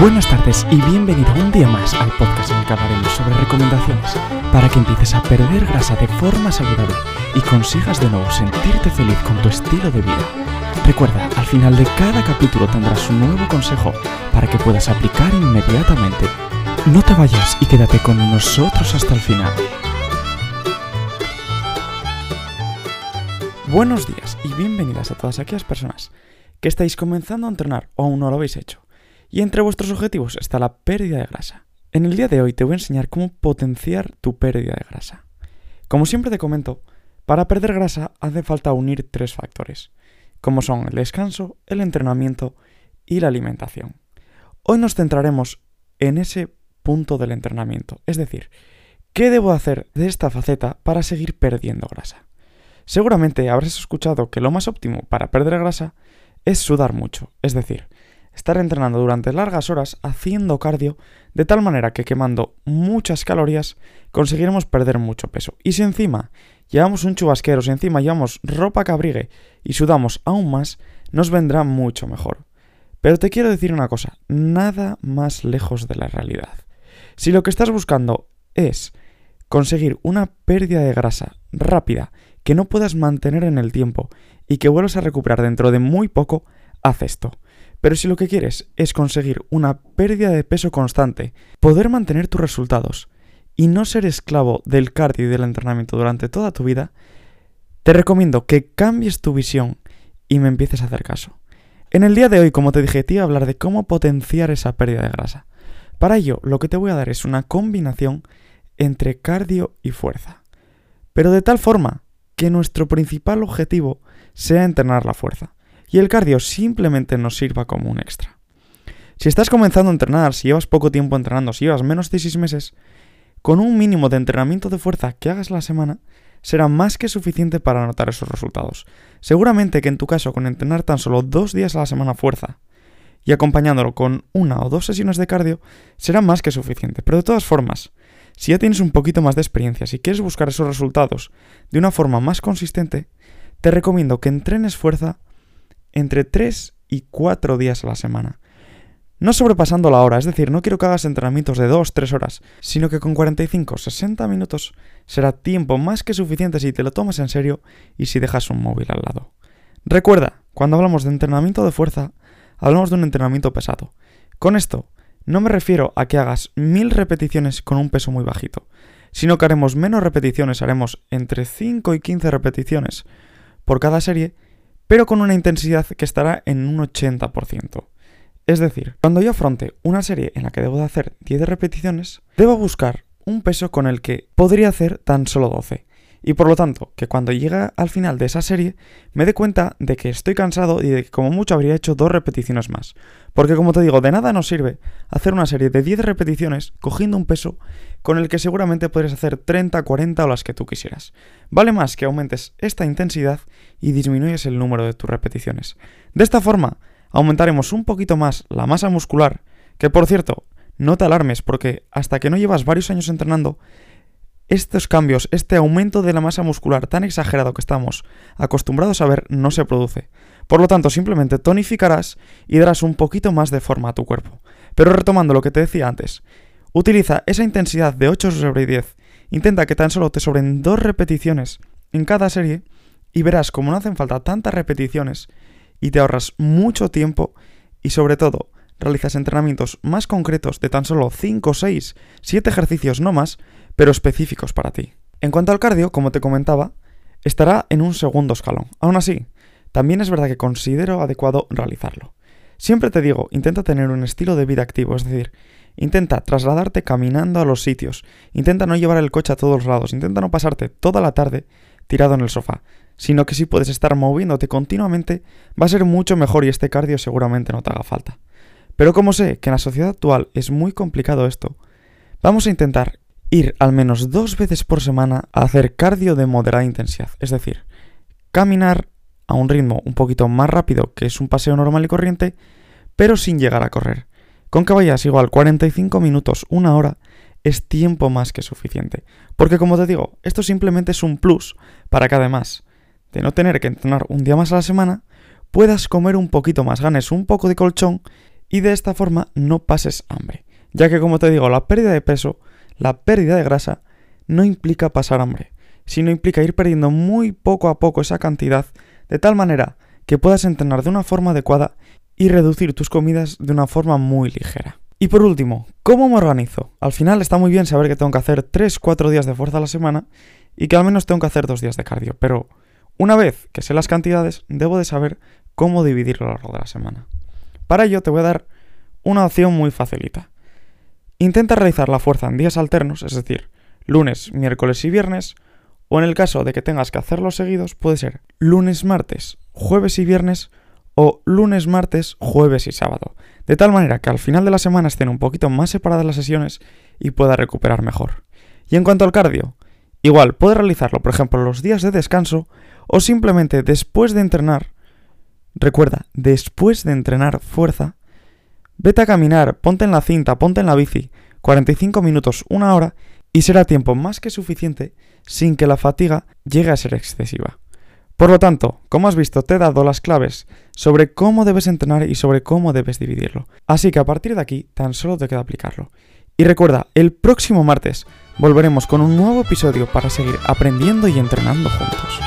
Buenas tardes y bienvenido un día más al podcast en el que hablaremos sobre recomendaciones para que empieces a perder grasa de forma saludable y consigas de nuevo sentirte feliz con tu estilo de vida. Recuerda, al final de cada capítulo tendrás un nuevo consejo para que puedas aplicar inmediatamente. No te vayas y quédate con nosotros hasta el final. Buenos días y bienvenidas a todas aquellas personas que estáis comenzando a entrenar o aún no lo habéis hecho y entre vuestros objetivos está la pérdida de grasa. En el día de hoy te voy a enseñar cómo potenciar tu pérdida de grasa. Como siempre te comento, para perder grasa hace falta unir tres factores, como son el descanso, el entrenamiento y la alimentación. Hoy nos centraremos en ese punto del entrenamiento, es decir, ¿qué debo hacer de esta faceta para seguir perdiendo grasa? Seguramente habrás escuchado que lo más óptimo para perder grasa es sudar mucho, es decir, estar entrenando durante largas horas haciendo cardio de tal manera que quemando muchas calorías conseguiremos perder mucho peso. Y si encima llevamos un chubasquero, si encima llevamos ropa que abrigue y sudamos aún más, nos vendrá mucho mejor. Pero te quiero decir una cosa, nada más lejos de la realidad. Si lo que estás buscando es conseguir una pérdida de grasa rápida que no puedas mantener en el tiempo y que vuelvas a recuperar dentro de muy poco, haz esto. Pero si lo que quieres es conseguir una pérdida de peso constante, poder mantener tus resultados y no ser esclavo del cardio y del entrenamiento durante toda tu vida, te recomiendo que cambies tu visión y me empieces a hacer caso. En el día de hoy, como te dije, te iba a hablar de cómo potenciar esa pérdida de grasa. Para ello, lo que te voy a dar es una combinación entre cardio y fuerza. Pero de tal forma que nuestro principal objetivo sea entrenar la fuerza y el cardio simplemente nos sirva como un extra. Si estás comenzando a entrenar, si llevas poco tiempo entrenando, si llevas menos de 6 meses, con un mínimo de entrenamiento de fuerza que hagas la semana, será más que suficiente para notar esos resultados. Seguramente que en tu caso con entrenar tan solo dos días a la semana fuerza y acompañándolo con una o dos sesiones de cardio, será más que suficiente. Pero de todas formas, si ya tienes un poquito más de experiencia, si quieres buscar esos resultados de una forma más consistente, te recomiendo que entrenes fuerza entre 3 y 4 días a la semana. No sobrepasando la hora, es decir, no quiero que hagas entrenamientos de 2-3 horas, sino que con 45-60 minutos será tiempo más que suficiente si te lo tomas en serio y si dejas un móvil al lado. Recuerda, cuando hablamos de entrenamiento de fuerza, hablamos de un entrenamiento pesado. Con esto, no me refiero a que hagas 1000 repeticiones con un peso muy bajito, sino que haremos menos repeticiones, haremos entre 5 y 15 repeticiones por cada serie pero con una intensidad que estará en un 80%. Es decir, cuando yo afronte una serie en la que debo de hacer 10 repeticiones, debo buscar un peso con el que podría hacer tan solo 12. Y por lo tanto, que cuando llegue al final de esa serie, me dé cuenta de que estoy cansado y de que como mucho habría hecho dos repeticiones más. Porque como te digo, de nada nos sirve hacer una serie de 10 repeticiones cogiendo un peso con el que seguramente podrías hacer 30, 40 o las que tú quisieras. Vale más que aumentes esta intensidad y disminuyes el número de tus repeticiones. De esta forma, aumentaremos un poquito más la masa muscular, que por cierto, no te alarmes porque hasta que no llevas varios años entrenando, estos cambios, este aumento de la masa muscular tan exagerado que estamos acostumbrados a ver, no se produce. Por lo tanto, simplemente tonificarás y darás un poquito más de forma a tu cuerpo. Pero retomando lo que te decía antes, utiliza esa intensidad de 8 sobre 10. Intenta que tan solo te sobren dos repeticiones en cada serie y verás como no hacen falta tantas repeticiones y te ahorras mucho tiempo y sobre todo realizas entrenamientos más concretos de tan solo 5, 6, 7 ejercicios no más pero específicos para ti. En cuanto al cardio, como te comentaba, estará en un segundo escalón. Aún así, también es verdad que considero adecuado realizarlo. Siempre te digo, intenta tener un estilo de vida activo, es decir, intenta trasladarte caminando a los sitios, intenta no llevar el coche a todos lados, intenta no pasarte toda la tarde tirado en el sofá, sino que si puedes estar moviéndote continuamente, va a ser mucho mejor y este cardio seguramente no te haga falta. Pero como sé que en la sociedad actual es muy complicado esto, vamos a intentar ir al menos dos veces por semana a hacer cardio de moderada intensidad, es decir, caminar a un ritmo un poquito más rápido que es un paseo normal y corriente, pero sin llegar a correr. Con que vayas igual 45 minutos, una hora, es tiempo más que suficiente. Porque como te digo, esto simplemente es un plus para que además de no tener que entrenar un día más a la semana, puedas comer un poquito más, ganes un poco de colchón y de esta forma no pases hambre, ya que como te digo, la pérdida de peso, la pérdida de grasa, no implica pasar hambre, sino implica ir perdiendo muy poco a poco esa cantidad, de tal manera que puedas entrenar de una forma adecuada y reducir tus comidas de una forma muy ligera. Y por último, ¿cómo me organizo? Al final está muy bien saber que tengo que hacer 3-4 días de fuerza a la semana y que al menos tengo que hacer 2 días de cardio, pero una vez que sé las cantidades, debo de saber cómo dividirlo a lo largo de la semana. Para ello te voy a dar una opción muy facilita. Intenta realizar la fuerza en días alternos, es decir, lunes, miércoles y viernes, o en el caso de que tengas que hacerlos seguidos, puede ser lunes, martes, jueves y viernes, o lunes, martes, jueves y sábado, de tal manera que al final de la semana estén un poquito más separadas las sesiones y pueda recuperar mejor. Y en cuanto al cardio, igual puedes realizarlo, por ejemplo, los días de descanso o simplemente después de entrenar. Recuerda, después de entrenar fuerza, vete a caminar, ponte en la cinta, ponte en la bici, 45 minutos, una hora, y será tiempo más que suficiente sin que la fatiga llegue a ser excesiva. Por lo tanto, como has visto, te he dado las claves sobre cómo debes entrenar y sobre cómo debes dividirlo. Así que a partir de aquí, tan solo te queda aplicarlo. Y recuerda, el próximo martes volveremos con un nuevo episodio para seguir aprendiendo y entrenando juntos.